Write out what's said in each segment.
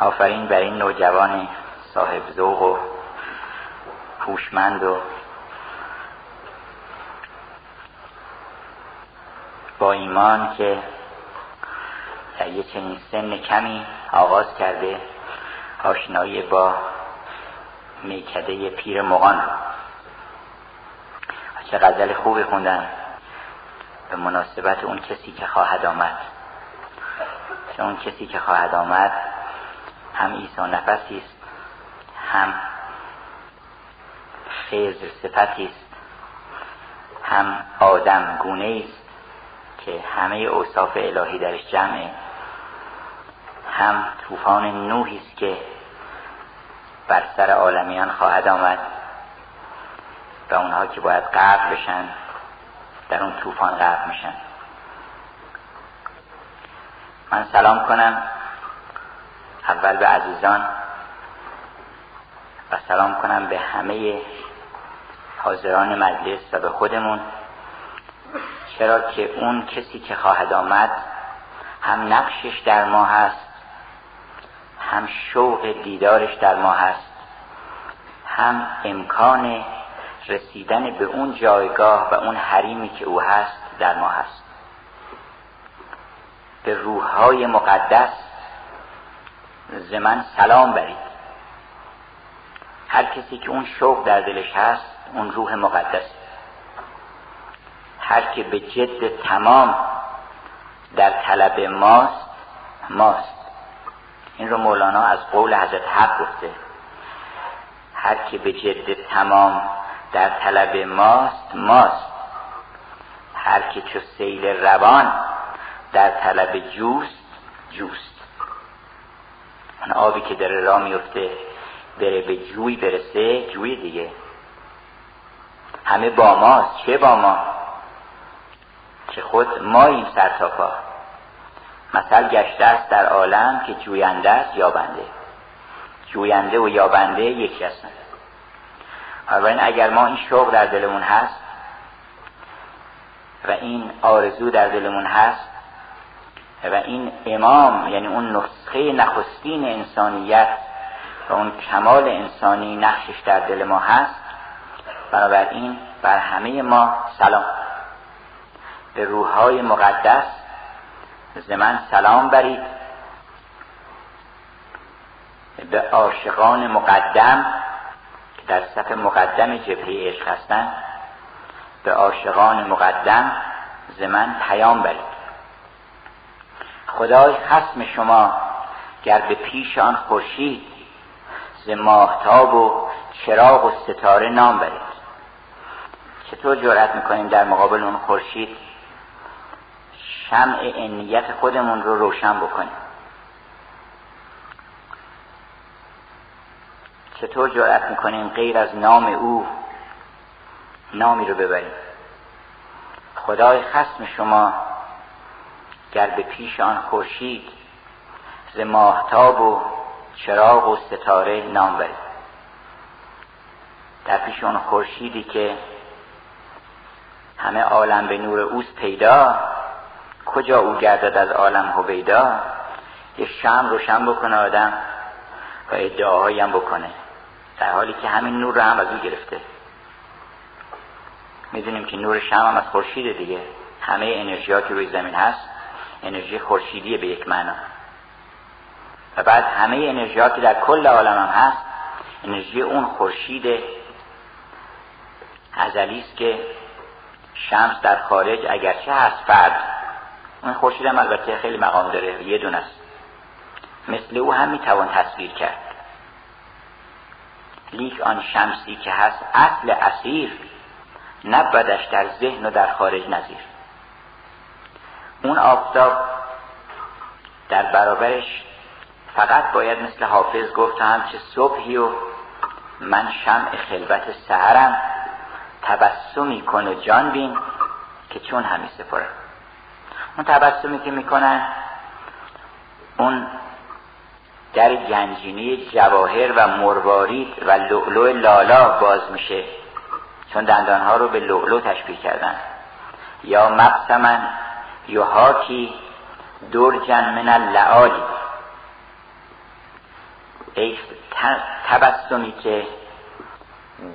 آفرین بر این نوجوان صاحب ذوق و هوشمند و با ایمان که در یه چنین سن کمی آغاز کرده آشنایی با میکده پیر مغان. چه غزل خوبی خوندن. به مناسبت اون کسی که خواهد آمد. چون کسی که خواهد آمد هم ایسا نفسی است هم خیزر صفتی است هم آدم گونه است که همه اوصاف الهی درش جمعه هم طوفان نوحی است که بر سر عالمیان خواهد آمد و اونها که باید غرق بشن در اون طوفان غرق میشن. من سلام کنم. اول به عزیزان و سلام کنم به همه حاضران مجلس و به خودمون. چرا که اون کسی که خواهد آمد هم نقشش در ما هست هم شوق دیدارش در ما هست هم امکان رسیدن به اون جایگاه و اون حریمی که او هست در ما هست. به روحهای مقدس زمن سلام برید. هر کسی که اون شوق در دلش هست اون روح مقدس. هر که به جد تمام در طلب ماست ماست. این رو مولانا از قول حضرت حق گفته. هر که به جد تمام در طلب ماست ماست. هر که چو سیل روان در طلب جوست جوست. اون آبی که داره را میفته بره به جوی برسه جوی دیگه. همه با ماست. چه با ما؟ که خود ماییم سر تا پا. مثل گشته است در عالم که جوینده است یابنده. جوینده و یابنده یکی هستند این اگر ما این شوق در دلمون هست و این آرزو در دلمون هست و این امام یعنی اون نسخه نخستین انسانیت و اون کمال انسانی نقشش در دل ما هست بنابراین بر همه ما سلام. به روحهای مقدس زمن سلام برید. به عاشقان مقدم که در صف مقدم جبهه عشق هستند به عاشقان مقدم زمن پیام برید. خدای خسم شما گر به پیش آن خورشید ز ماهتاب و چراغ و ستاره نام برید. چطور جرأت می‌کنیم در مقابل اون خورشید شمع انیت خودمون رو روشن بکنیم؟ چطور جرأت می‌کنیم غیر از نام او نامی رو ببریم؟ خدای خسم شما گر به پیش آن خورشید ز ماهتاب و چراغ و ستاره نام برید در پیش آن خورشیدی که همه عالم به نور اوست پیدا کجا او گردد از عالم هویدا؟ یه شم روشن بکنه آدم و ادعاهایی هم بکنه در حالی که همین نور رو هم از او گرفته. می‌دونیم که نور شم هم از خورشید دیگه همه انرژی که روی زمین هست. انرژی خورشیدی به یک معنا. و بعد همه انرژی که در کل عالم هم هست. انرژی اون خورشید ازلی است که شمس در خارج اگرچه هست فرد. اون خورشید هم البته خیلی مقام داره. یه دون است. مثل او هم می‌توان تصویر کرد. لیک آن شمسی که هست اصل اسیر نبودش در ذهن و در خارج نظیر. اون آفتاب در برابرش فقط باید مثل حافظ گفت هم چه صبحی و من شمع خلبت سهرم تبسمی کن و جان بین که چون همی سپرم اون تبسمی که می‌کنن اون در گنجینه جواهر و مروارید و لؤلؤ لالا باز میشه. چون دندانها رو به لؤلؤ تشبیه کردن. یا مقسمن یحاکی درجن من اللعالی. ای تبسمی که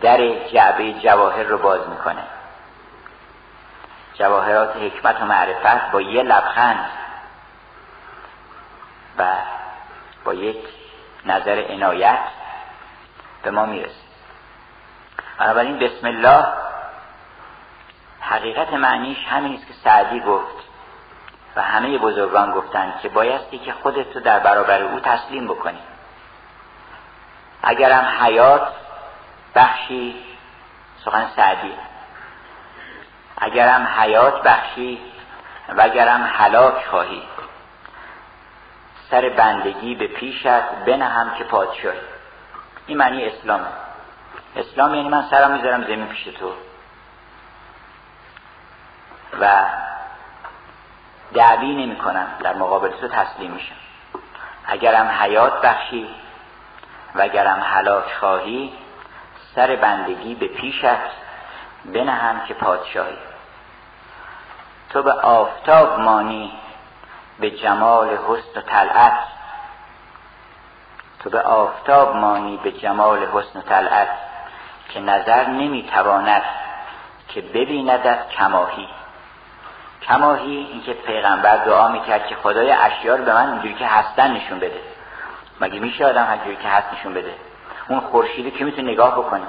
در جعبه جواهر رو باز می‌کنه. جواهرات حکمت و معرفت با یه لبخند و با یک نظر عنایت به ما می‌رسه. بنابراین بسم الله حقیقت معنیش همین است که سعدی گفت. و همه بزرگان گفتند که بایستی که خودت رو در برابر او تسلیم بکنی. اگرم حیات بخشی سخن سعدی. اگرم حیات بخشی و اگرم حلاک خواهی. سر بندگی به پیشت بنهم که پادشاهی. این معنی اسلامه. اسلام یعنی من سرم می‌ذارم زمین پیش تو. و دعوی نمی کنم در مقابل تو تسلیم میشم. اگرم حیات بخشی و اگرم حلاک خواهی سر بندگی به پیشت بنهم که پادشاهی. تو به آفتاب مانی به جمال حسن و طلعت. تو به آفتاب مانی به جمال حسن و طلعت. که نظر نمی‌تواند که ببیندت کماهی. کماهی اینکه پیغمبر دعا می‌کرد که خدای اشیار به من اونجوری که هستن نشون بده. مگه میشه آدم هرجوری که هست نشون بده؟ اون خورشیدی که می‌تونه نگاه بکنیم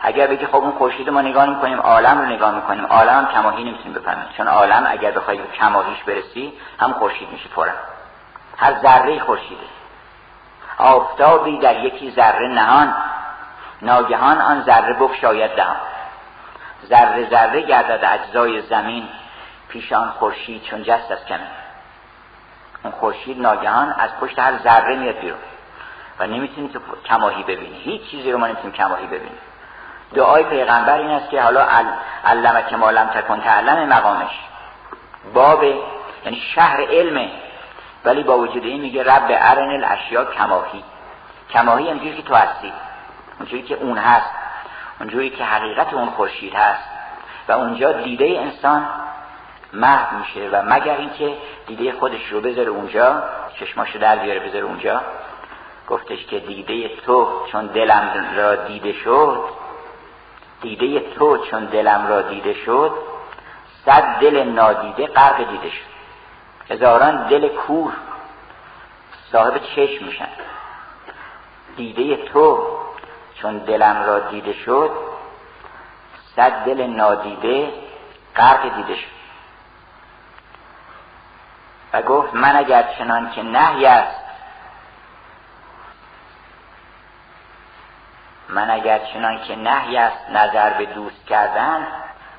اگر بگی خب اون خورشید ما نگاه می‌کنیم عالم رو نگاه می‌کنیم عالم هم کماهی نمی‌تونیم بفهمیم. چون عالم اگر بخوای به کماهیش برسی هم خورشید میشه پرم. هر ذره خورشیده. آفتابی در یکی ذره نهان. ناگهان آن ذره بکشاید دهان. ذره ذره گردد اجزای زمین. پیش آن خورشید چون جست از کمین. اون خورشید ناگهان از پشت هر ذره میاد بیرون. و نمی‌تونی تو کماهی ببینی. هیچ چیزی رو ما نمی‌تونیم کماهی ببینیم. دعای پیغمبر این است که حالا علمه که مالم تکن تعلم مقامش. باب یعنی شهر علمه ولی با وجود این میگه رب ارن الاشیا کماهی. کماهی اونجوری که تو هستی. اونجوری که اون هست. اونجوری که حقیقت اون خورشید هست. و اونجا دیده انسان محو میشه و مگر اینکه دیده خودش رو بذاره اونجا چشماشو در بیاره بذاره اونجا. گفتش که دیده تو چون دلم را دیده شد دیده تو چون دلم را دیده شد صد دل نادیده غرق دیده شد. هزاران دل کور صاحب چشم میشن. دیده تو چون دلم را دیده شد صد دل نادیده غرق دیده شد. و گفت من اگر چنان که نهی است من اگر چنان که نهی است نظر به دوست کردن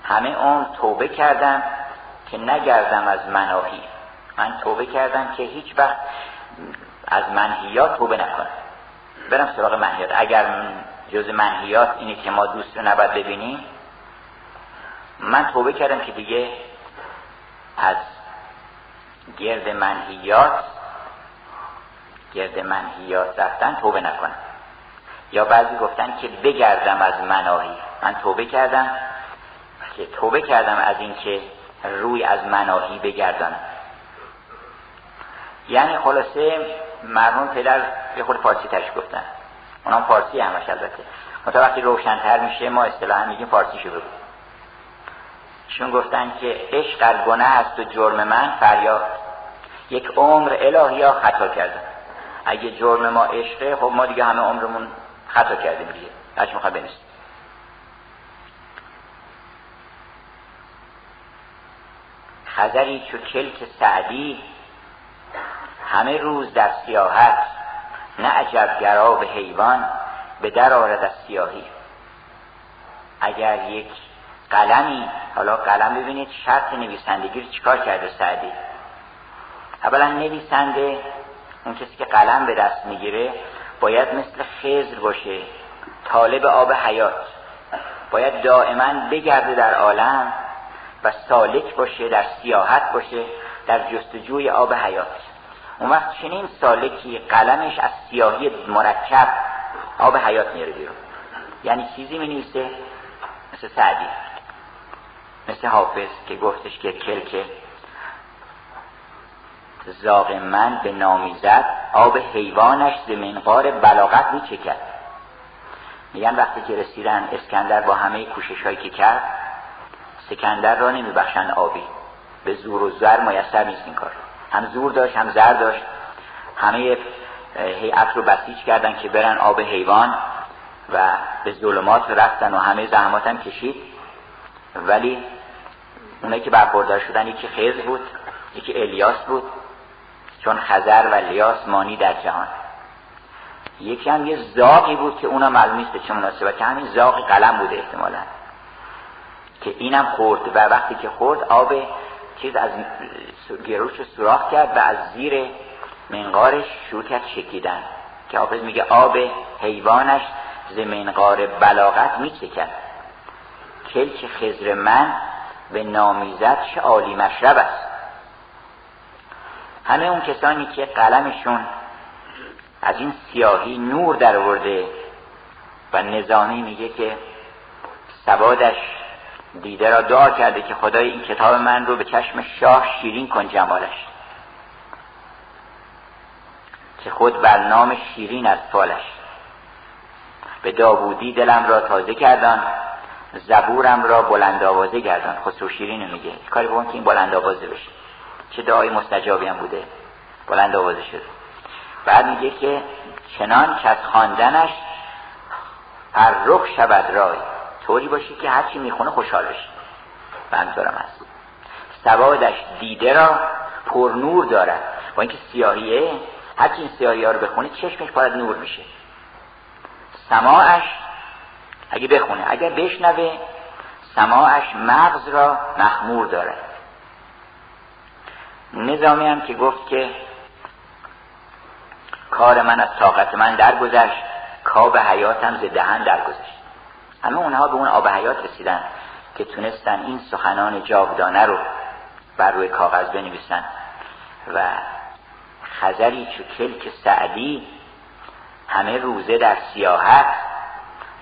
همه اون توبه کردم که نگردم از مناهی. من توبه کردم که هیچ وقت از منهیات توبه نکنم. برم سراغ منهیات. اگر جز منهیات اینه که ما دوست رو نباید ببینیم من توبه کردم که دیگه از گرد منهیات گرد منهیات رفتن توبه نکنم. یا بعضی گفتن که بگردم از مناهی. من توبه کردم. که توبه کردم از اینکه روی از مناهی بگردانم. یعنی خلاصه مرحوم پدر یه خود فارسی تش گفتن. اونام فارسی همش البته. متا وقتی روشنتر میشه ما اصطلاحا میگیم فارسی شو بگو چون گفتن که عشق گناه است و جرم من فریاد. یک عمر الهی خطا کردم اگه جرم ما عشقه خب ما دیگه همه عمرمون خطا کردیم دیگه. هرچی می‌خواه بنویسیم خزری چو کلک سعدی همه روز در سیاحت نه عجب گرا به حیوان به در آرد از سیاهی. اگر یک قلمی حالا قلم ببینید شرط نویسندگی رو چیکار کرده سعدی؟ اولا نویسنده اون کسی که قلم به دست می‌گیره باید مثل خزر باشه طالب آب حیات. باید دائما بگرده در عالم و سالک باشه در سیاحت باشه در جستجوی آب حیات. اون وقت چنین سالکی قلمش از سیاهی مرکب آب حیات میاره بیرون. یعنی چیزی می نویسه مثل سعدی مثل حافظ که گفتش که کلک زاغ من به نامیزد آب حیوانش ز منقار بلاغت میچکد. میگن وقتی که رسیدن اسکندر با همه کوشش هایی که کرد سکندر را نمیبخشند آبی. به زور و زر میسر نیست این کار. هم زور داشت هم زر داشت. همه هیئت رو بسیج کردن که برن آب حیوان و به ظلمات رفتن و همه زحمات هم کشید. ولی اونایی که برخوردار شدن یکی خیز بود یکی الیاس بود. چون خزر و الیاس مانی در جهان. یکی هم یه زاقی بود که اونا معلوم نیست به چه مناسبت که همین زاق قلم بوده احتمالا. که اینم خورد و وقتی که خورد آب چیز از گروش سوراخ کرد و از زیر منقارش شروع کرد شکیدن که حافظ میگه آب حیوانش ز منقار بلاغت میچکد. کلک خزر من به نامیزد چه عالی مشرب است. همه اون کسانی که قلمشون از این سیاهی نور در ورده و نظامی میگه که سوادش دیده را دعا کرده که خدای این کتاب من رو به چشم شاه شیرین کن جمالش. که خود بر نام شیرین از فالش به داوودی دلم را تازه کردن زبورم را بلند آوازه گردان. خسرو شیرین میگه. کاری بکن که این بلند آوازه بشه. چه دعای مستجابی هم بوده. بلند آوازه شده بعد میگه که چنان که از خواندنش رخ شود رای. طوری باشی که هرچی می‌خونه خوشحال بشی. و همطورم هست. سوادش دیده را پر نور دارد. با اینکه سیاهیه هرچی این سیاهی ها رو بخونه چشمش باید نور میشه. سماعش اگه بخونه اگر بشنوه سماعش مغز را مخمور دارد. نظامی هم که گفت که کار من از طاقت من درگذشت کاب حیاتم ز دهن درگذشت. همه اونها به اون آب حیات رسیدن که تونستن این سخنان جاودانه رو بر روی کاغذ بنویسن و خزری چو کلک سعدی همه روزه در سیاحت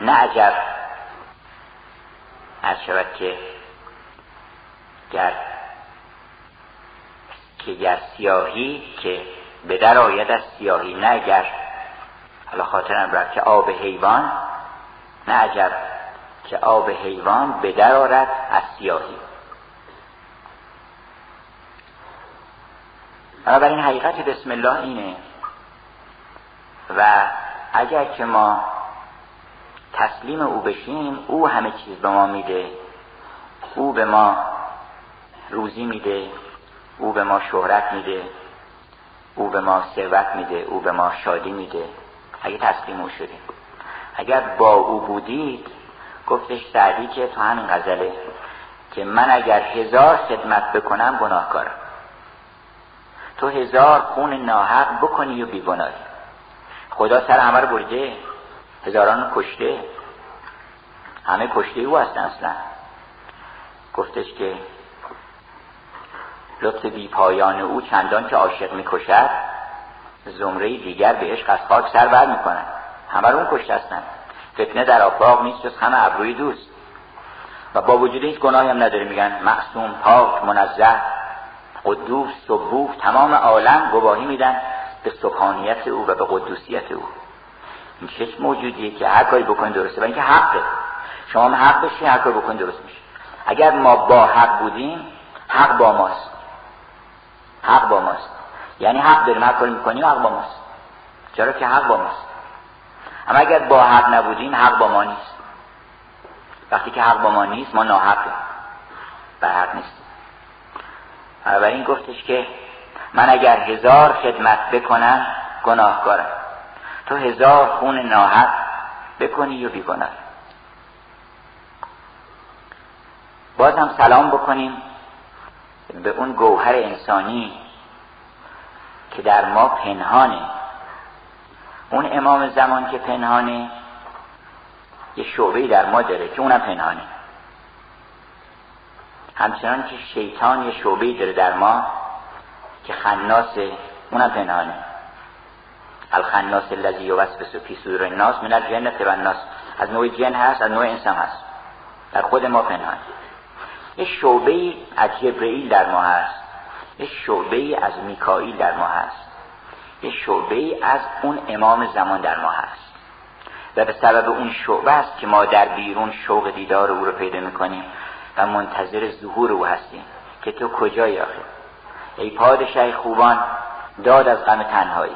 نه عجب. از شود که گر که گر سیاهی که به در آید از سیاهی نه اگر حالا خاطرم رفت که آب حیوان نه عجب که آب حیوان به در آرد از سیاهی. بنابراین حقیقت بسم الله اینه. و اگر که ما تسلیم او بشیم او همه چیز به ما میده او به ما روزی میده. او به ما شهرت میده. او به ما ثروت میده. او به ما شادی میده. اگه تسلیم او شدیم. اگر با او بودید گفتش سعدی که تو همین غزله که من اگر هزار خدمت بکنم گناهکارم. تو هزار خون ناحق بکنی و بیگناهی. خدا سر همه رو برده. هزاران کشته. همه کشته او هستن اصلا. گفتش که لطف بی پایان او چندان که عاشق می‌کشد زمره دیگر به عشق از خاک سر بر می‌کنن همه اون کشته هستن فتنه در آفاق نیست جز همه ابروی دوست. و با وجود هیچ گناهی هم نداره. میگن معصوم پاک منزه قدوس صبوح تمام عالم گواهی میدن به سبحانیت او و به قدوسیت او. این چه موجودیه که هر کاری بکنید درسته و اینکه حقه. شما هم حق بشین هر کاری بکنید درست میشه. اگر ما با حق بودیم حق با ماست. حق با ماست. یعنی حق داریم هر کاری می‌کنیم حق با ماست. چرا که حق با ماست؟ اما اگر با حق نبودیم حق با ما نیست. وقتی که حق با ما نیست ما ناحقیم. بر حق نیست و این گفتش که من اگر هزار خدمت بکنم گناهکارم. تو هزار خون ناحق بکنی و بیگناه؟ باز هم سلام بکنیم. به اون گوهر انسانی که در ما پنهانه. اون امام زمان که پنهانه یه شعبه در ما داره که اونم پنهانه. همچنان که شیطان یه شعبه داره در ما که خناسه اونم پنهانه. الخناس الذی یوسوس فی صدور الناس من الجنه و الناس از نوع جن هست از نوع انسان هست. در خود ما پنهان یه شعبه از جبرئیل در ما هست. یه شعبه از میکائیل در ما هست. یه شعبه از اون امام زمان در ما هست. و به سبب اون شعبه است که ما در بیرون شوق دیدار او رو پیدا می‌کنیم و منتظر ظهور او هستیم. که تو کجایی آخه؟ ای پادشاه خوبان داد از غم تنهایی.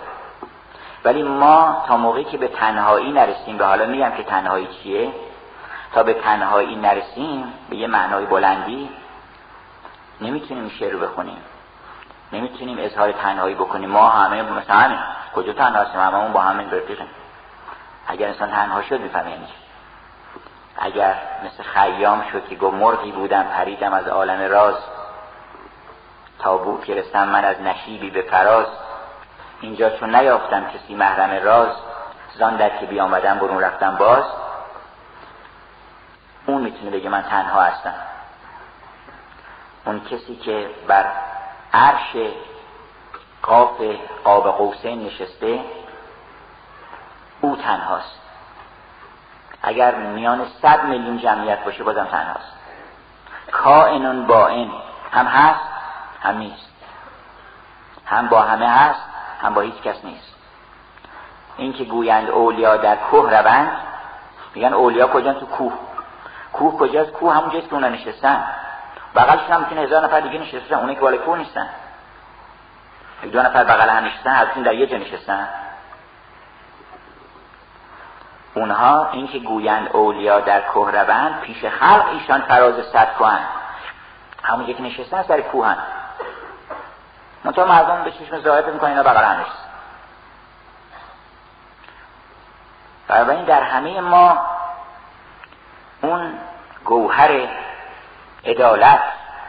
ولی ما تا موقعی که به تنهایی نرسیم به حالا میگم که تنهایی چیه؟ تا به تنهایی نرسیم به یه معنای بلندی نمی‌تونیم شعر بخونیم. نمی‌تونیم اظهار تنهایی بکنیم. ما همه مثلا همین. کجا تنها هستیم؟ هممون با همین رفیقیم. اگر انسان تنها شد می‌فهمه یعنی اگر مثل خیام شد که گفت مرغی بودم پریدم از عالم راز تابوت گرستم من از نشیبی به فراز. اینجا چون نیافتم کسی محرم راز زان در که بیامدم برون رفتم باز. اون می‌تونه بگه من تنها هستم. اون کسی که بر عرش قاف قاب قوسین نشسته او تنهاست. اگر میان صد میلیون جمعیت باشه بازم تنهاست. کائنون با این هم هست هم نیست. هم با همه هست هم با هیچ کس نیست. این که گویند اولیا در کوه روند میگن اولیا کجا تو کوه. کوه کجاست؟ کوه همونجاست که اونا نشستن. بغلشون هم می‌تونه هزار نفر دیگه نشستن اونایی که بالای کوه نیستن. دو نفر بغل هم نشستن هرچون در یه جا نشستن. اونها این که گویند اولیا در کوه روند پیش خلق ایشان فراز صد کوهن همونجا که نشستن سر کوهن منطقه مردم به چشم ظاهر می‌کنن اینا بغل هم نشستن در همه ما گوهر عدالت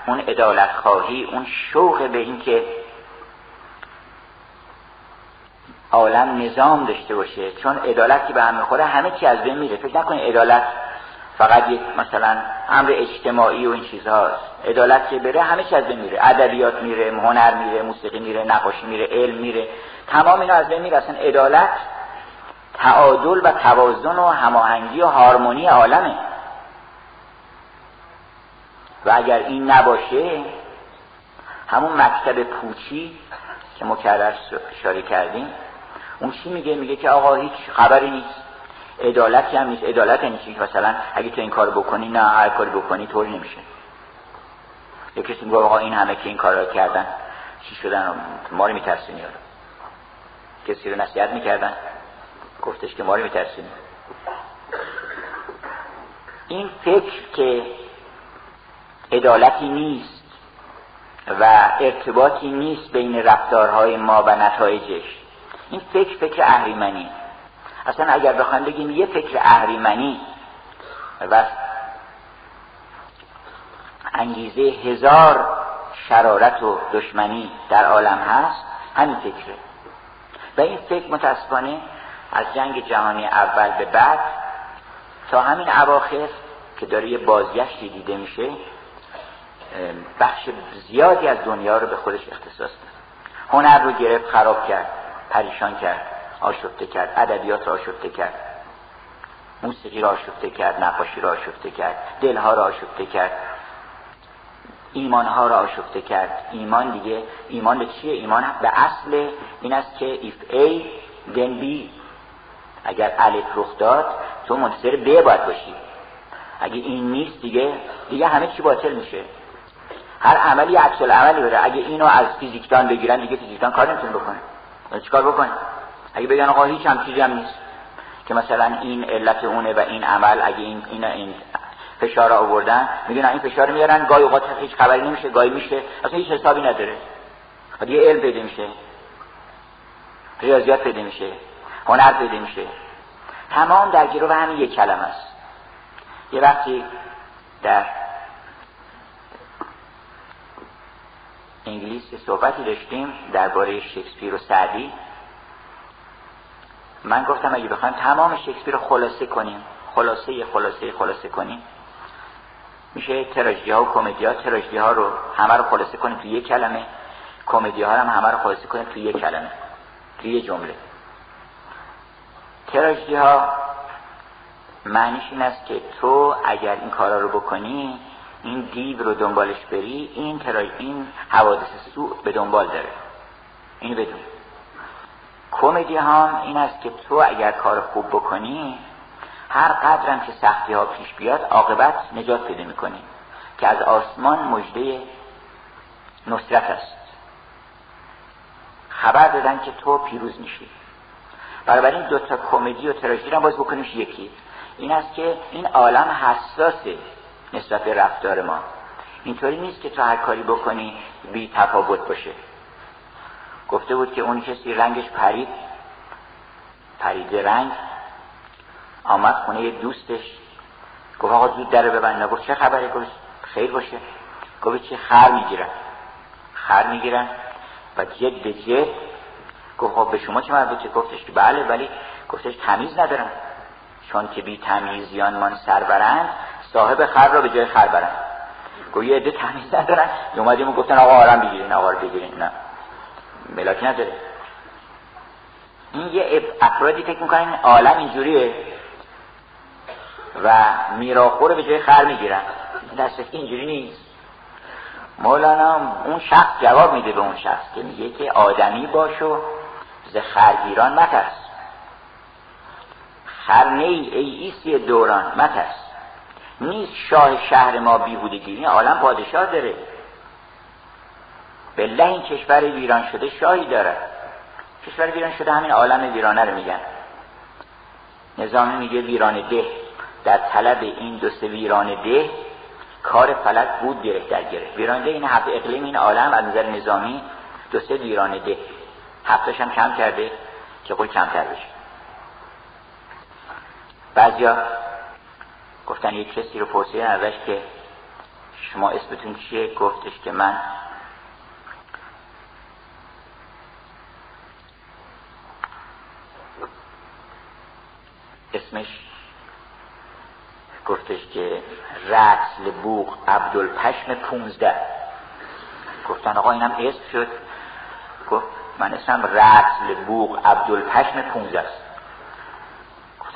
اون عدالت خواهی اون شوق به اینکه عالم نظام داشته باشه. چون عدالتی به هم می‌خوره همه چی از بین میره. فکر نکنید عدالت فقط یک مثلا امر اجتماعی و این چیزهاست عدالت که بره همه چی از بین میره. ادبیات میره هنر میره موسیقی میره نقاشی میره علم میره. تمام اینا از بین میره. اصلا عدالت تعادل و توازن و هماهنگی و هارمونی عالمه. و اگر این نباشه همون مکتب پوچی که مکرر اشاره کردیم اون چی میگه؟ میگه که آقا هیچ خبری نیست. عدالتی هم نیست. عدالت یعنی چی؟ مثلا اگه تو این کار بکنی نه هر کاری بکنی طور نمیشه. یه کسی میگه آقا این همه که این کارا کردن چی شدن؟ ما رو میترسونی کسی رو نصیحت می‌کردن؟ گفتش که ما رو میترسونی. این فکر که عدالتی نیست و ارتباطی نیست بین رفتارهای ما و نتایجش. این فکر فکر اهریمنی. اصلا اگر بخوایم بگیم یه فکر اهریمنی و انگیزه هزار شرارت و دشمنی در عالم هست همین فکره. و این فکر متاسفانه از جنگ جهانی اول به بعد تا همین اواخر که داره یه بازگشتی دیده میشه بخش زیادی از دنیا رو به خودش اختصاص داد. هنر رو گرفت خراب کرد پریشان کرد آشفته کرد ادبیات رو آشفته کرد موسیقی را آشفته کرد نقاشی را آشفته کرد دلها را آشفته کرد ایمانها را آشفته کرد. ایمان دیگه ایمان به چیه؟ ایمان به اصل این است که if A then B. اگر الف رخ داد تو منتظر B باید باشی. اگه این نیست دیگه دیگه همه چی باطل میشه. هر عملی عکس عملی بده. اگه اینو از فیزیکدان بگیرن دیگه فیزیکدان کار نمی‌تونه بکنه. چیکار بکنه؟ اگه بگن آقا هیچ هم چیزی هم نیست. که مثلا این علت اونه و این عمل اگه این این, این فشار آوردن میگن این فشار میارن گاهی اوقات هیچ خبری نمیشه گاهی میشه اصلا هیچ حسابی نداره. دیگه علم پیدا میشه. ریاضیات پیدا میشه. هنر پیدا میشه. تمام در گروه همین یک کلمه است. یه وقتی در انگلیس صحبتی داشتیم درباره شکسپیر و سعدی. من گفتم اگه بخوایم تمام شکسپیر رو خلاصه کنیم خلاصه خلاصه خلاصه کنیم. میشه تراژدی ها و کمدی ها تراژدی ها رو همه رو خلاصه کنیم توی یک کلمه. کمدی ها هم همه رو خلاصه کنیم توی یک کلمه توی یک جمله. تراژدی ها معنیش این است که تو اگر این کارا رو بکنی این دیو رو دنبالش بری این ترا این حوادث سوء به دنبال داره. اینو بدون. کمدی هم این است که تو اگر کار خوب بکنی هر قدرم که سختی ها پیش بیاد عاقبت نجات پیدا می‌کنی که از آسمان مجده نصرت است. خبر دادن که تو پیروز میشی. این دو تا کمدی و تراژدی رو باز بکنیش یکی. این است که این عالم حساسه. نسبت به رفتار ما. اینطوری نیست که تو هر کاری بکنی بی تفاوت باشه. گفته بود که اون کسی رنگش پرید پرید رنگ آمد خونه دوستش. گفت آقا زود در ببند. گفت چه خبره؟ گفت خیر باشه. گفت چه خر می‌گیرن. خر می‌گیرن. و جد به جد گفت خب به شما چه مربوطه؟ گفتش که بله ولی گفتش تمیز ندارم. چون که بی تمیزیان من سربرند صاحب خر را به جای خر برن. گفت یه عده تمیز ندارن. اومدیم و گفتن آقا آرام بگیرین آقا رو بگیرین. نه. ملاکی نداره. این یه افرادی فکر می‌کنن عالم اینجوریه و میراخور به جای خر می‌گیرن. دست اینجوری نیست. مولانا اون شخص جواب میده به اون شخص که میگه که آدمی باشو ز خرگیران مترس. خر ای ایسی دوران مترس. نیست شاه شهر ما بیهودگی این عالم پادشاه داره. بله این کشور ویران شده شاهی داره. کشور ویران شده همین عالم ویرانه رو میگن. نظامی میگه ویران ده. در طلب این دو سه ویران ده کار فلک بود گره در گره ویران ده این هفت اقلیم این عالم از نظر نظامی دو سه ویران ده. هفتش هم کم کرده که خود کمتر بشه. بعضیا گفتن یک کسی رو پرسیدن ازش که شما اسمتون چیه؟ گفتش که من اسمش گفتش که رسل بوغ عبدالپشم پونزده. گفتن آقا اینم اسم شد. گفت من اسمم رسل بوغ عبدالپشم پونزده است.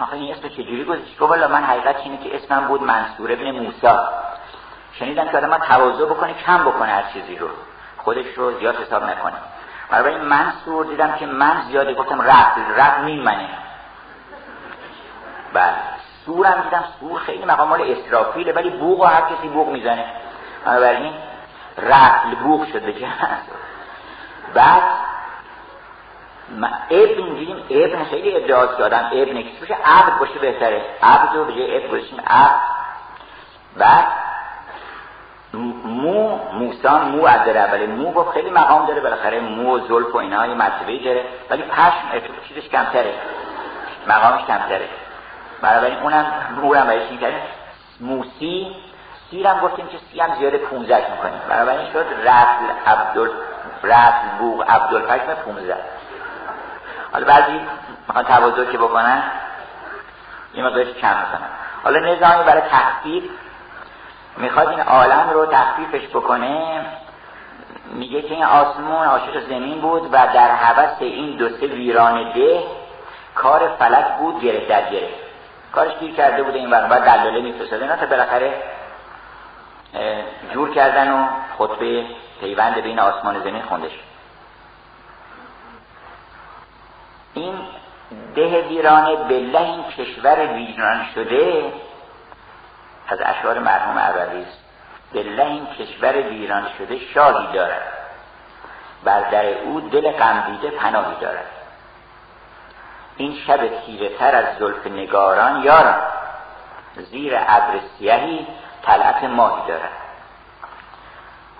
آقا این اسم چجوری گذاشت گفت والا من حقیقت اینه که اسمم بود منصور ابن موسا شنیدم که آدم تواضع بکنه کم بکنه هر چیزی رو. خودش رو زیاد حساب نکنه. برای منصور دیدم که من زیاده گفتم رفت رفت مین منه بله سورم دیدم سور خیلی مقام مال اسرافیله ولی بوغ و هر کسی بوغ می‌زنه. بنابراین رفل بوغ شد بگه بعد ابن دیدیم ابن خیلی ادعاست که آدم ابن کسی باشه عبد باشه بهتره. عبد رو به جای ابن باشیم عبد بعد مو موسان مو عدره ولی مو گفت خیلی مقام داره بالاخره مو و زلف و اینا یه مرتبه داره. ولی پشم چیزش کمتره. مقامش کمتره. بنابراین اونم اونم برای چی کردیم موسی. سیرم گفتیم که سی هم زیاده 15 می‌کنیم. بنابراین شد رسل عبدال رسل بوغ عبدالفکم 15 حالا بعضی می‌خوان توازو که بکنن یه مقدارش کم می‌کنن حالا نظامی برای تخفیف می‌خواد این عالم رو تخفیفش بکنه میگه که این آسمون عاشق زمین بود و در حوث این دو سه ویران ده کار فلک بود گره در گره کارش گیر کرده بوده این بعد دلاله میفرستاده. اینا تا بالاخره جور کردن و خطبه پیوند بین آسمان زمین خوندش. این ده ویران بله این کشور ویران شده از اشعار مرحوم عربی بله این کشور ویران شده شاهی دارد. بر در او دل غمدیده پناهی دارد. این شب تیره تر از زلف نگاران یارم زیر ابر سیهی طلعت ماهی دارد.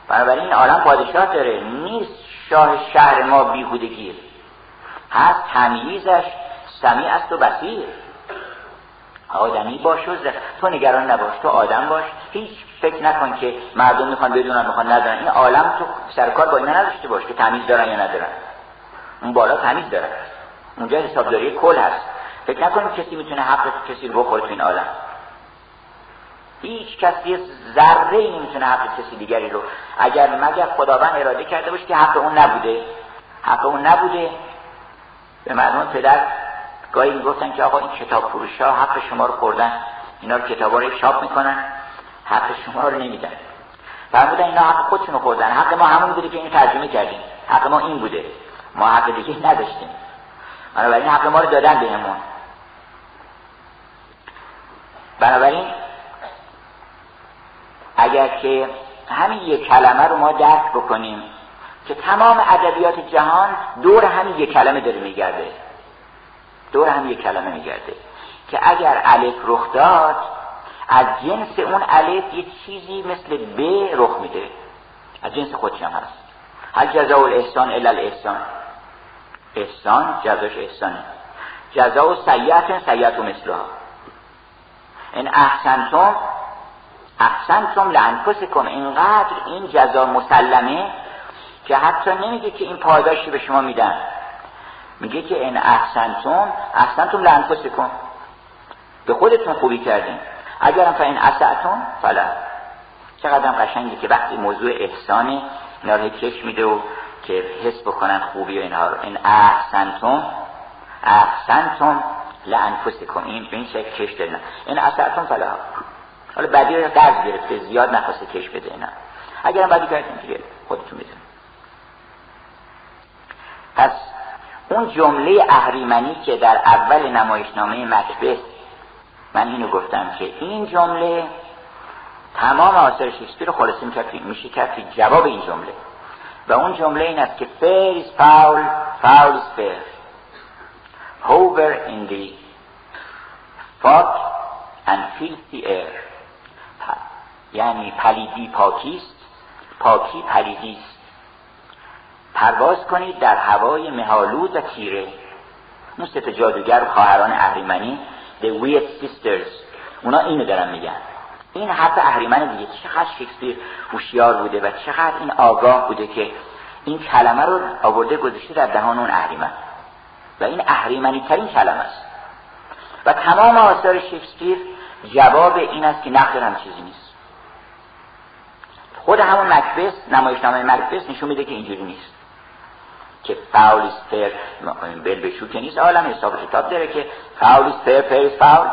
بنابراین عالم پادشاه داره نیست شاه شهر ما بیهودگیر. هست تمییزش سمیع است و بسیر آدمی باش و تو نگران نباش تو آدم باش. هیچ فکر نکن که مردم می‌خوان بدونن می‌خوان ندارن این عالم تو سرکار با اینا نداشته باش که تمیز دارن یا ندارن. اون بالا تمیز دارن اونجا حسابداری کل هست. فکر نکنید کسی می‌تونه حق کسی رو بخوره تو این عالم. هیچ کسی ذره ای نمی‌تونه حق کسی دیگری رو اگر مگر خداوند اراده کرده باشه که حق اون نبوده. حق اون نبوده. به مردم پدر گاهی می‌گفتن که آقا این کتاب فروش ها حق شما رو خوردن. اینا رو کتاب رو شاپ می‌کنن. حق شما رو نمیدن. فرمودن اینا حق خودشون خوردن. حق ما همون بوده که این ترجمه کردیم. حق ما این بوده. ما حق دیگه نداشتیم. بنابراین حق ما رو دادن بهمون بنابراین اگر که همین یک کلمه رو ما درک بکنیم که تمام ادبیات جهان دور همین یک کلمه داره میگرده. دور هم یک کلمه میگرده. که اگر الف رخ داد از جنس اون الف یه چیزی مثل ب رخ میده. از جنس خودش هم هست. هل جزاء الاحسان الا الاحسان؟ احسان جزاش احسانه جزاء سیعت سیعت و مثلها. این احسنتم احسنتم لانفسکم. اینقدر این جزا مسلمه که حتی نمیگه که این پاداشی به شما میدن. میگه که این احسنتم احسنتم لانفسکم. به خودتون خوبی کردین. اگرم فین اسعتم فلا. چقدر قشنگه که وقتی موضوع احسانه اینا رو کش میده و که حس بکنن خوبی و اینها رو. این احسنتم احسنتم لانفسکم. این به این شکل کش دارین. این اسعتم فلا. حالا بعدی رو قرض گرفته زیاد نخواسته کش بده اینا. اگرم بعدی کردین دیگه خودتون میدون پس اون جمله اهریمنی که در اول نمایشنامه مکبث من اینو گفتم که این جمله تمام آثار شکسپیر خلاصه میشه کرد جواب این جمله. و اون جمله این است که fair is foul, foul is fair hover in the fog and filthy air. یعنی پلیدی پاکیست پاکی پلیدیست پرواز کنید در هوای مه‌آلود و تیره. اون سه جادوگر و خواهران اهریمنی The Weird Sisters اونا اینو دارن میگن. این حرف اهریمن دیگه چقدر شکسپیر هوشیار بوده و چقدر این آگاه بوده که این کلمه رو آورده گذاشته در دهان اون اهریمن. و این اهریمنی ترین کلمه است. و تمام آثار شکسپیر جواب این است که نقل هم چیزی نیست. خود همون مکبس نمایشنامه مکبس نشون میده که اینجوری نیست. که فاول فیر بل بشو که نیست. عالم حساب کتاب داره که فاول فیر است فاول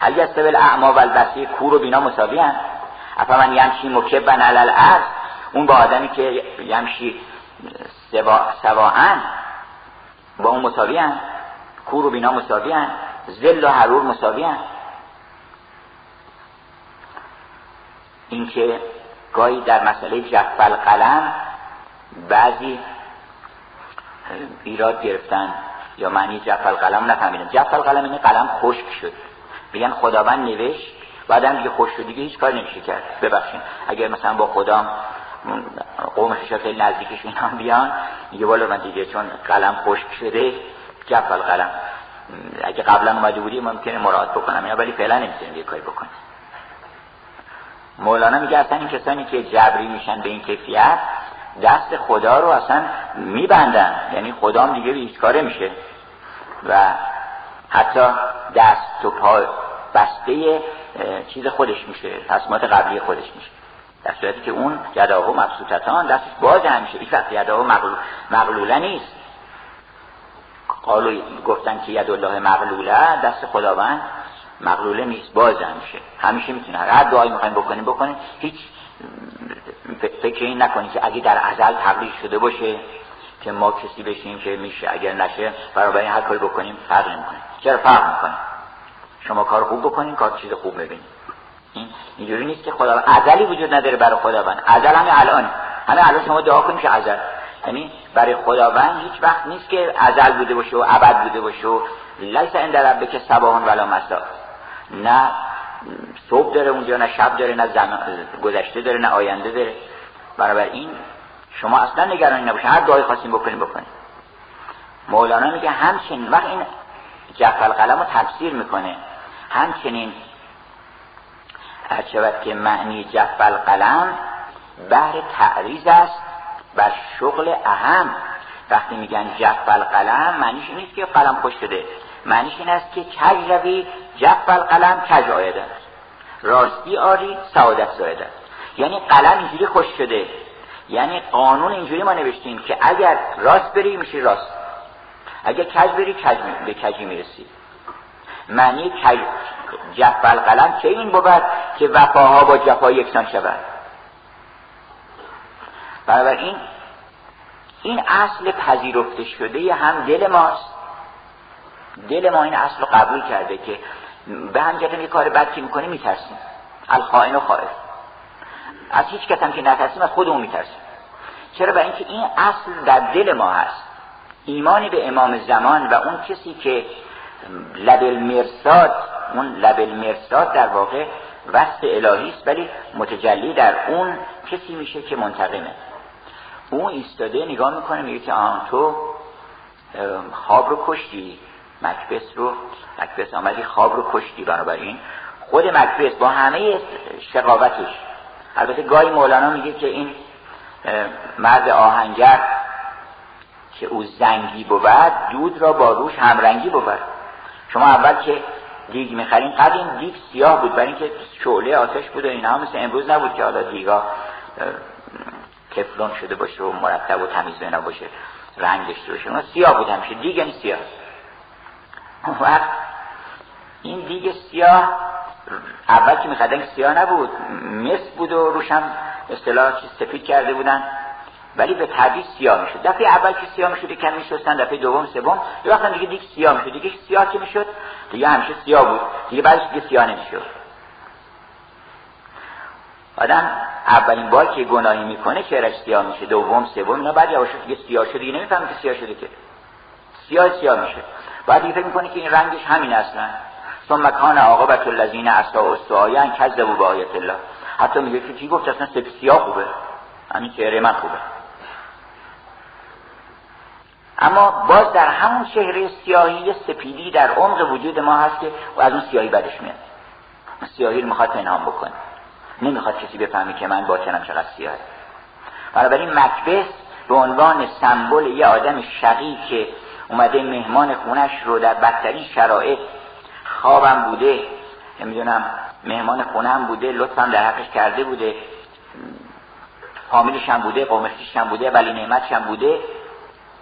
هل یستوی اعما و البصیر کور و بینا مساوی هم افا من یمشی مکبن علل الارض. اون با آدمی که یمشی سواهن با اون مساوی هم کور و بینا مساوی هم زل و حرور مساوی هم اینکه گاهی در مسئله جفل قلم بعضی ایراد گرفتن یا معنی جفل قلم نفهمیدن جفل قلم اینه قلم خشک شد. میگن خداوند نوشت بعدم دیگه خوش شد دیگه هیچ کار نمیشه کرد. ببخشید. اگر مثلا با خدا قوم خیلی نزدیکش اینا بیان میگه والا من دیگه چون قلم خشک شده جفل قلم. اگه قبلا اومده بودی ممکنه مراد بکنم. اینا ولی فعلا نمی‌تونیم یه کاری بکنیم. مولانا میگه اصلا این کسانی که جبری میشن به این کیفیت دست خدا رو اصلا میبندن. یعنی خدام دیگه هیچ کاره میشه. و حتی دست و پا بسته چیز خودش میشه. تصمیمات قبلی خودش میشه. در صورتی که اون یداهو مبسوطتان دستش باز همیشه. هیچ وقت یداهو مغلوله نیست. قالو گفتن که ید الله مغلوله دست خداوند مغلوله نیست. باز همیشه. همیشه می‌تونه. هر دعایی می‌خوایم بکنیم بکنیم. هیچ فکر این نکنید که اگه در ازل تقدیر شده باشه که ما کسی بشیم که میشه. اگر نشه برای هر کاری بکنیم فرق نمی‌کنه. چرا فرق می‌کنه؟ شما کار خوب بکنین کار چیز خوب ببینید این اینجوری نیست که خدا ازلی وجود نداره برای خداوند. ازل همه الان. همه الان شما دعا کنید که ازل. یعنی برای خداوند هیچ وقت نیست که ازل بوده باشه و ابد بوده باشه و لیس عند ربک صباح ولا مسا نه صبح داره اونجا نه شب داره نه زمان گذشته داره نه آینده داره. برابر این شما اصلا نگرانی نباشه هر دعای خواستیم بکنیم بکنیم مولانا میگه همچنین وقت این جفل قلم رو تفسیر می‌کنه. همچنین هرچود که معنی جفل قلم بهر تعریض است بر شغل اهم. وقتی میگن جفل قلم معنیش نیست که قلم خوش شده. معنیش این است که کج روی جفل قلم کج آید است. راستی آری سعادت زاید است. یعنی قلم اینجوری خوش شده. یعنی قانون اینجوری ما نوشتیم که اگر راست بری میشه راست. اگر کج بری کج به کجی می‌رسی. معنی کج جفل قلم چه این بود که وفاها با جفا یکسان شود؟ بنابراین این اصل پذیرفته شده هم دل ماست. دل ما این اصل رو قبول کرده که به هم یه کار بد که می‌کنه میترسیم. الخائن و خائف. از هیچ کس که نترسیم از خودمون میترسیم. چرا؟ برای اینکه این اصل در دل ما هست. ایمانی به امام زمان و اون کسی که لبل مرساد اون لبل مرساد در واقع وصف الهی است ولی متجلی در اون کسی میشه که منتقمه. اون ایستاده نگاه می‌کنه میگه که آن تو خواب رو کشتی. مکبس رو مکبس آمدی خواب رو کشتی بنابراین. خود مکبس با همه شقاوتش. البته گاهی مولانا میگه که این مرد آهنگر که او زنگی بود دود را با روش همرنگی بود. شما اول که دیگ می‌خرین قدیم دیگ سیاه بود برای اینکه شعله آتش بود و اینها مثل امروز نبود که حالا دیگا تفلون شده باشه و مرتب و تمیز اینا باشه رنگ داشته باشه اون سیاه بود همیشه. دیگ یعنی سیاه. وقت این دیگ سیاه اول که میخدن سیاه نبود مس بود و روشم اصطلاح سفید کرده بودن ولی به تبعیض سیاه می‌شد. دفعه اول که سیاه می‌شد کمی میشستن دفعه دوم سوم یه وقت دیگه دیگه سیاه می‌شد دیگه سیاه که می‌شد دیگه همیشه سیاه بود. دیگه بعدش دیگه سیاه نمی‌شد. آدم اولین بار که گناهی می‌کنه چهرش سیاه میشه دوم سوم اینا بعد یواش دیگه سیاه شده دیگه نمی‌فهمه که سیاه شده که. سیاه سیاه میشه. بعد دیگه فکر می‌کنه که این رنگش همین اصلا ثم کان عاقبت الذین اسوا استعاین کذبوا بآیات الله. حتی میگه که چی گفت اصلا سیاه خوبه؟ همین چهره من خوبه. اما باز در همون چهره سیاهی سپیدی در عمق وجود ما هست که از اون سیاهی بدش میاد. سیاهی رو می‌خواد پنهان بکنه. نمی‌خواد کسی بفهمی که من باطنم چقدر سیاهه بنابراین مکبس به عنوان سمبل یه آدم شقی که اومده مهمان خونش رو در بدترین شرایط خوابم بوده نمی‌دونم مهمان خونم بوده لطفم در حقش کرده بوده فامیلش هم بوده قومشیش هم بوده ولی نعمتش هم بوده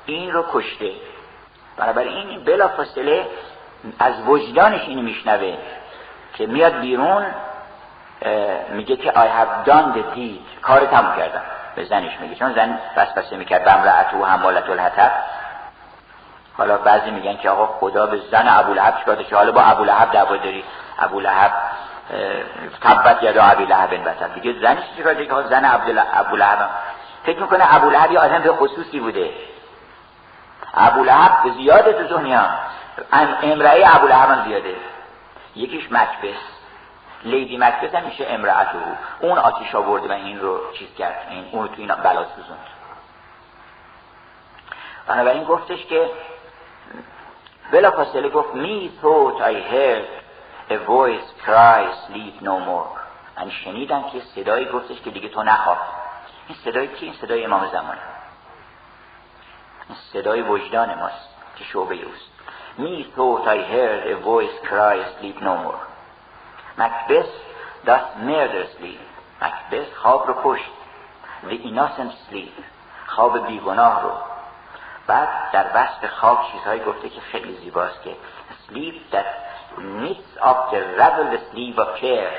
این رو کشته. بنابراین این بلا فاصله از وجدانش اینو میشنوه که میاد بیرون میگه که I have done the deed. کار تموم کردم. به زنش میگه. چون زن بس بسه می‌کرد. بمرعت و حمالت الحطب. حالا بعضی میگن که آقا خدا به زن ابو لهب چیکار که حالا با ابو لهب دعوا داری. ابو لهب تبت یدا ابی لهب بتر دیگه زنش چیکار که زن ابو لهب فکر می‌کنه ابو لهب یه آدم به خصوصی بوده. ابو لهب زیاده تو دنیا. امرأه ابو لهب هم زیاده. یکیش مکبس. لیدی مکبس هم میشه امرأته. اون آتیش آورده و این رو چیز کرد. این اون تو این بلا سوزوند بنابراین گفتش که بلا فاصله گفت می thought I heard a voice cry sleep no more. من شنیدم که صدایی گفتش که دیگه تو نخواب این صدای کی؟ این صدای امام زمانه صدای وجدان ماست که شعبه اوست. Me thought I heard a voice cry sleep no more. Macbeth does murder sleep. Macbeth خواب رو کشت. The innocent sleep. خواب بیگناه رو. بعد در وصف خواب چیزهایی گفته که خیلی زیباست که sleep that knits up the ravel the sleeve of care.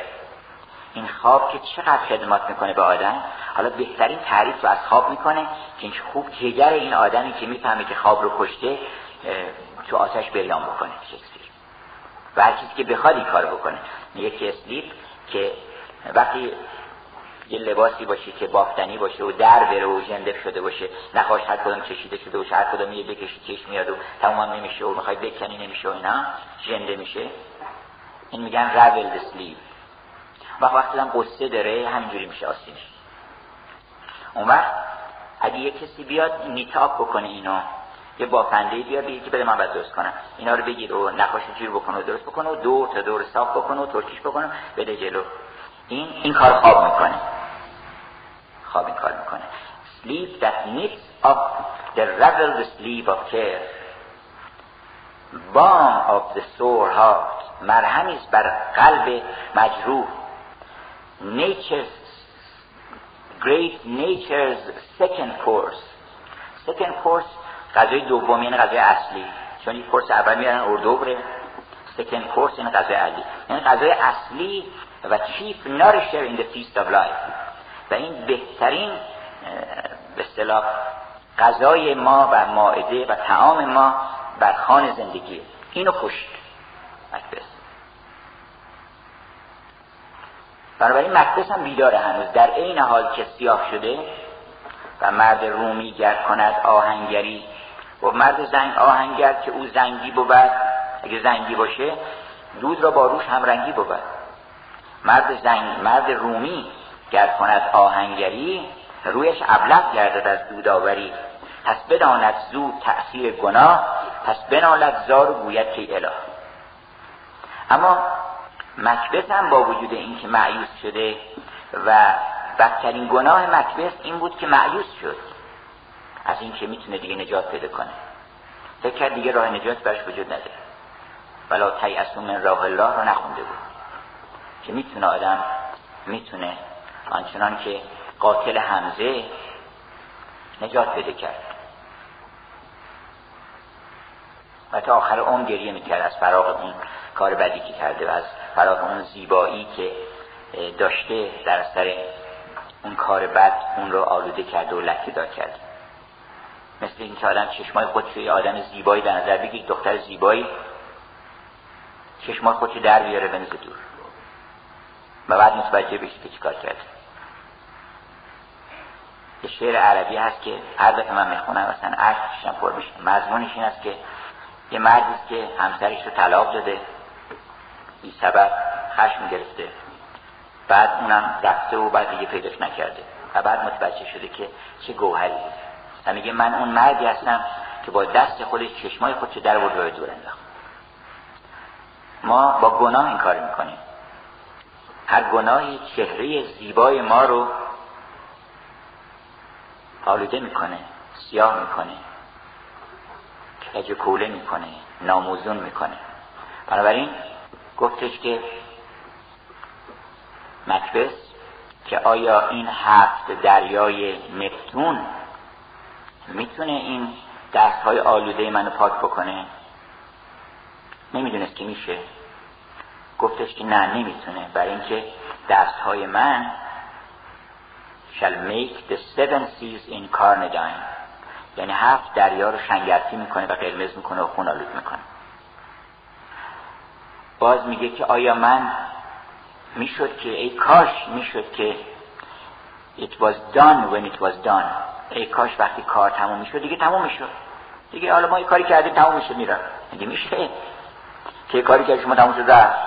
این خواب که چقدر خدمات می‌کنه به آدم حالا بهترین تعریف رو از خواب می‌کنه که این خوب جگر این آدمی که می‌فهمه که خواب رو کشته تو آتش بریان بکنه شکسپیر. و هر چیزی که بخواد این کار بکنه. میگه که اسلیپ که وقتی یه لباسی باشه که بافتنی باشه و در بره و جنده شده باشه. نخواهش هر کدوم چشیده شده باشه هر کدوم یه بکشی چشم میاد و تمام نمیشه و می‌خوای بکنی نمیشه و اینا. جنده میشه. این میگن رول سلیپ و وقتی هم قصه داره همینجوری میشه آسینش. اون وقت اگه یه کسی بیاد نیتاب بکنه اینو یه بافنده بیاد بگه که بده من باید درست کنم. اینا رو بگیر و نقاش جیر بکنه و درست بکنه و دو تا دور صاف بکنه و ترکیش بکنه بده جلو. این این کار خواب می‌کنه. خواب این کار میکنه sleep that knits up the raveled sleeve of care balm of the sore heart مرهمی بر قلب مجروح nature's great nature's second course second course غذای دوم یعنی غذای اصلی چون این کورس اول میارن اردوبره second course این غذای اصلی یعنی غذای اصلی و chief nourisher in the feast of life و این بهترین به اصطلاح غذای ما و ماعده و تعام ما بر خان زندگی. اینو کشت مکبس بنابراین مکبس هم بیداره هنوز. در عین حال که سیاه شده و مرد رومی گر کند آهنگری و مرد زنگ آهنگر که او زنگی بود اگه زنگی باشه دود را با روش همرنگی بود. مرد زنگ مرد رومی گر کند آهنگری رویش ابلغ گردد از دوداوری. پس بداند زود تأثیر گناه پس بنالد زار و گوید که اله. اما مکبس هم با وجود اینکه معیوس شده و بدترین گناه مکبس این بود که معیوس شد. از اینکه می‌تونه دیگه نجات پیدا کنه. فکر کرد دیگه راه نجات برش وجود نداره. ولا تیعصو من راه الله رو نخونده بود. که می‌تونه آدم می‌تونه آنچنان که قاتل حمزه نجات پیدا کرد. و تا آخر اون گریه می‌کرد از فراغ اون کار بدی که کرده و از فراغ اون زیبایی که داشته در سر اون کار بد اون رو آلوده کرده و لکه دار کرده مثل اینکه آدم چشمای خودش یه آدم زیبایی در نظر بگید دختر زیبایی چشمای خودش در بیاره بنز دور. و بعد متوجه بشید که چیکار کرده. یه شعر عربی هست که هر دفعه من می‌خونم مثلا عشقشم پر میشه. مضمونش این است که یه مردی که همسرش رو طلاق داده بی سبب خشم گرفته. بعد اونم رفته و بعد دیگه پیداش نکرده. و بعد متوجه شده که چه گوهری. و میگه من اون مردی هستم که با دست خودش چشمای خودش در برد و دور انداخت. ما با گناه این کار می‌کنیم. هر گناهی چهره زیبای ما رو آلوده می‌کنه سیاه می‌کنه کج کوله می‌کنه ناموزون می‌کنه. بنابراین گفتش که مکبس که آیا این هفت دریای نفتون می‌تونه این دست های آلوده منو پاک بکنه؟ نمی‌دونست که میشه. گفتش که نه نمی‌تونه. برای اینکه دست های من shall make the seven seas in carnadine. یعنی هفت دریا رو شنگرتی می‌کنه و قرمز می‌کنه و خون آلود می‌کنه. باز میگه که آیا من می‌شد که ای کاش می‌شد که it was done when it was done. ای کاش وقتی کار تموم می‌شد دیگه تموم می‌شد. دیگه حالا ما یه کاری کردیم تموم میشه میرم دیگه میشه؟ که کاری که شما تموم شد رفت.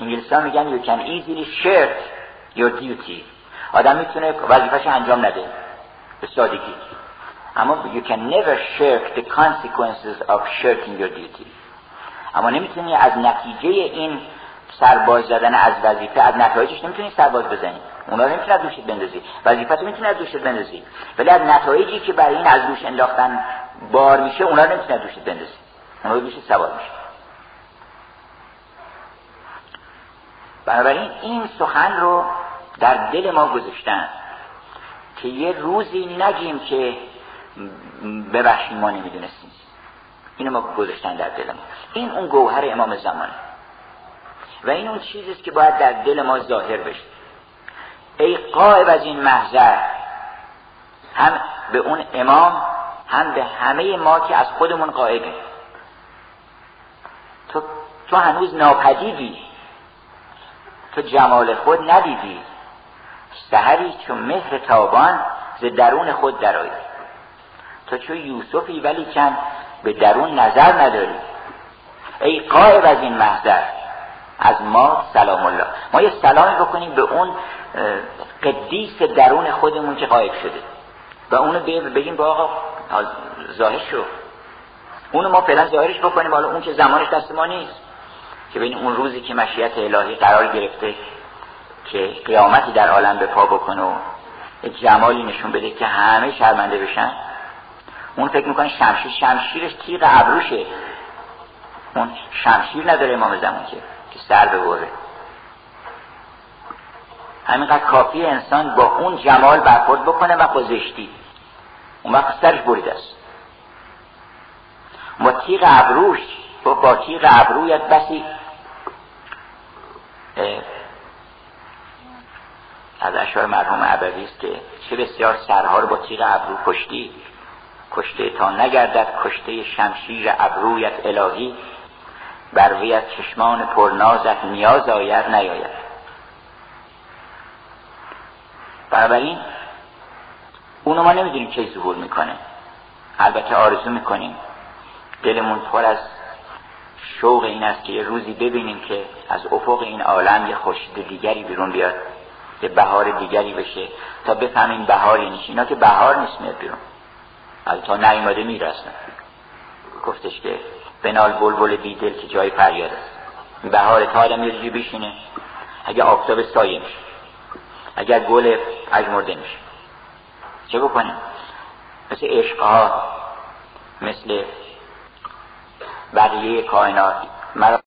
انگلیسی میگن you can easily shirk your duty. آدم می‌تونه وظیفش انجام نده. به سادگی. اما you can never shirk the consequences of shirking your duty. اما نمی‌تونی از نتیجه این سرباز زدن از وظیفه از نتایجش نمی‌تونی سرباز بزنی. اونا رو نمی‌تونی از دوشت بندازی. وظیفه رو می‌تونی از دوشت بندازی. ولی از نتایجی که برای این از دوش انداختن بار میشه اونا رو نمی‌تونی از دوشت بندازی. اونا رو دوشت سوار میشه. بنابراین این سخن رو در دل ما گذاشتن که یه روزی نگیم که ببخشید ما نمی‌دونستیم. اینو ما گذاشتن در دل ما. این اون گوهر امام زمانه. و این اون چیزیست که باید در دل ما ظاهر بشه. ای قائب از این محضر هم به اون امام هم به همه ما که از خودمون قائبه. تو, تو هنوز ناپدیدی. تو جمال خود ندیدی. سهری چون مهر تابان ز درون خود درآیی. تو چون یوسفی ولی چند به درون نظر نداری. ای قائب از این محضر از ما سلام الله. ما یه سلامی بکنیم به اون قدیس درون خودمون که قائب شده. و اونو بگیم با آقا ظاهر شو. اونو ما فعلا ظاهرش بکنیم حالا اون که زمانش دست ما نیست. که بین اون روزی که مشیت الهی قرار گرفته که قیامتی در عالم به پا بکنه و جمالی نشون بده که همه شرمنده بشن. اون فکر می‌کنه شمشیر شمشیرش تیغ ابروشه. اون شمشیر نداره امام زمان که که سر ببره. همینقدر کافی انسان با اون جمال برخورد بکنه و با زشتی. اون وقت سرش بریده است. با تیغ ابروش با, با تیغ ابرویت بسی از اشعار مرحوم عبدی است که چه بسیار سرها رو با تیغ ابرو کشتی. کشته تا نگردد کشته شمشیر ابرویت الهی. بر وی از چشمان پرنازت نیاز آید نیاید. بنابراین اونو ما نمی‌دونیم چه ظهور می‌کنه. البته آرزو می‌کنیم. دلمون پر از شوق این است که یه روزی ببینیم که از افق این عالم یه خورشید دیگری بیرون بیاد. یه بهار دیگری بشه تا بفهمیم بهار یعنی اینا که بهار نیست میاد بیرون. تا نیومده می‌رسن. گفتش که بنال بلبل بیدل که جای فریاد است بهار تا آدم یه بشینه. اگه آفتاب سایه میشه. اگر گل مرده میشه. چه بکنیم؟ مثل عشقها مثل بقیه کائنات. مرا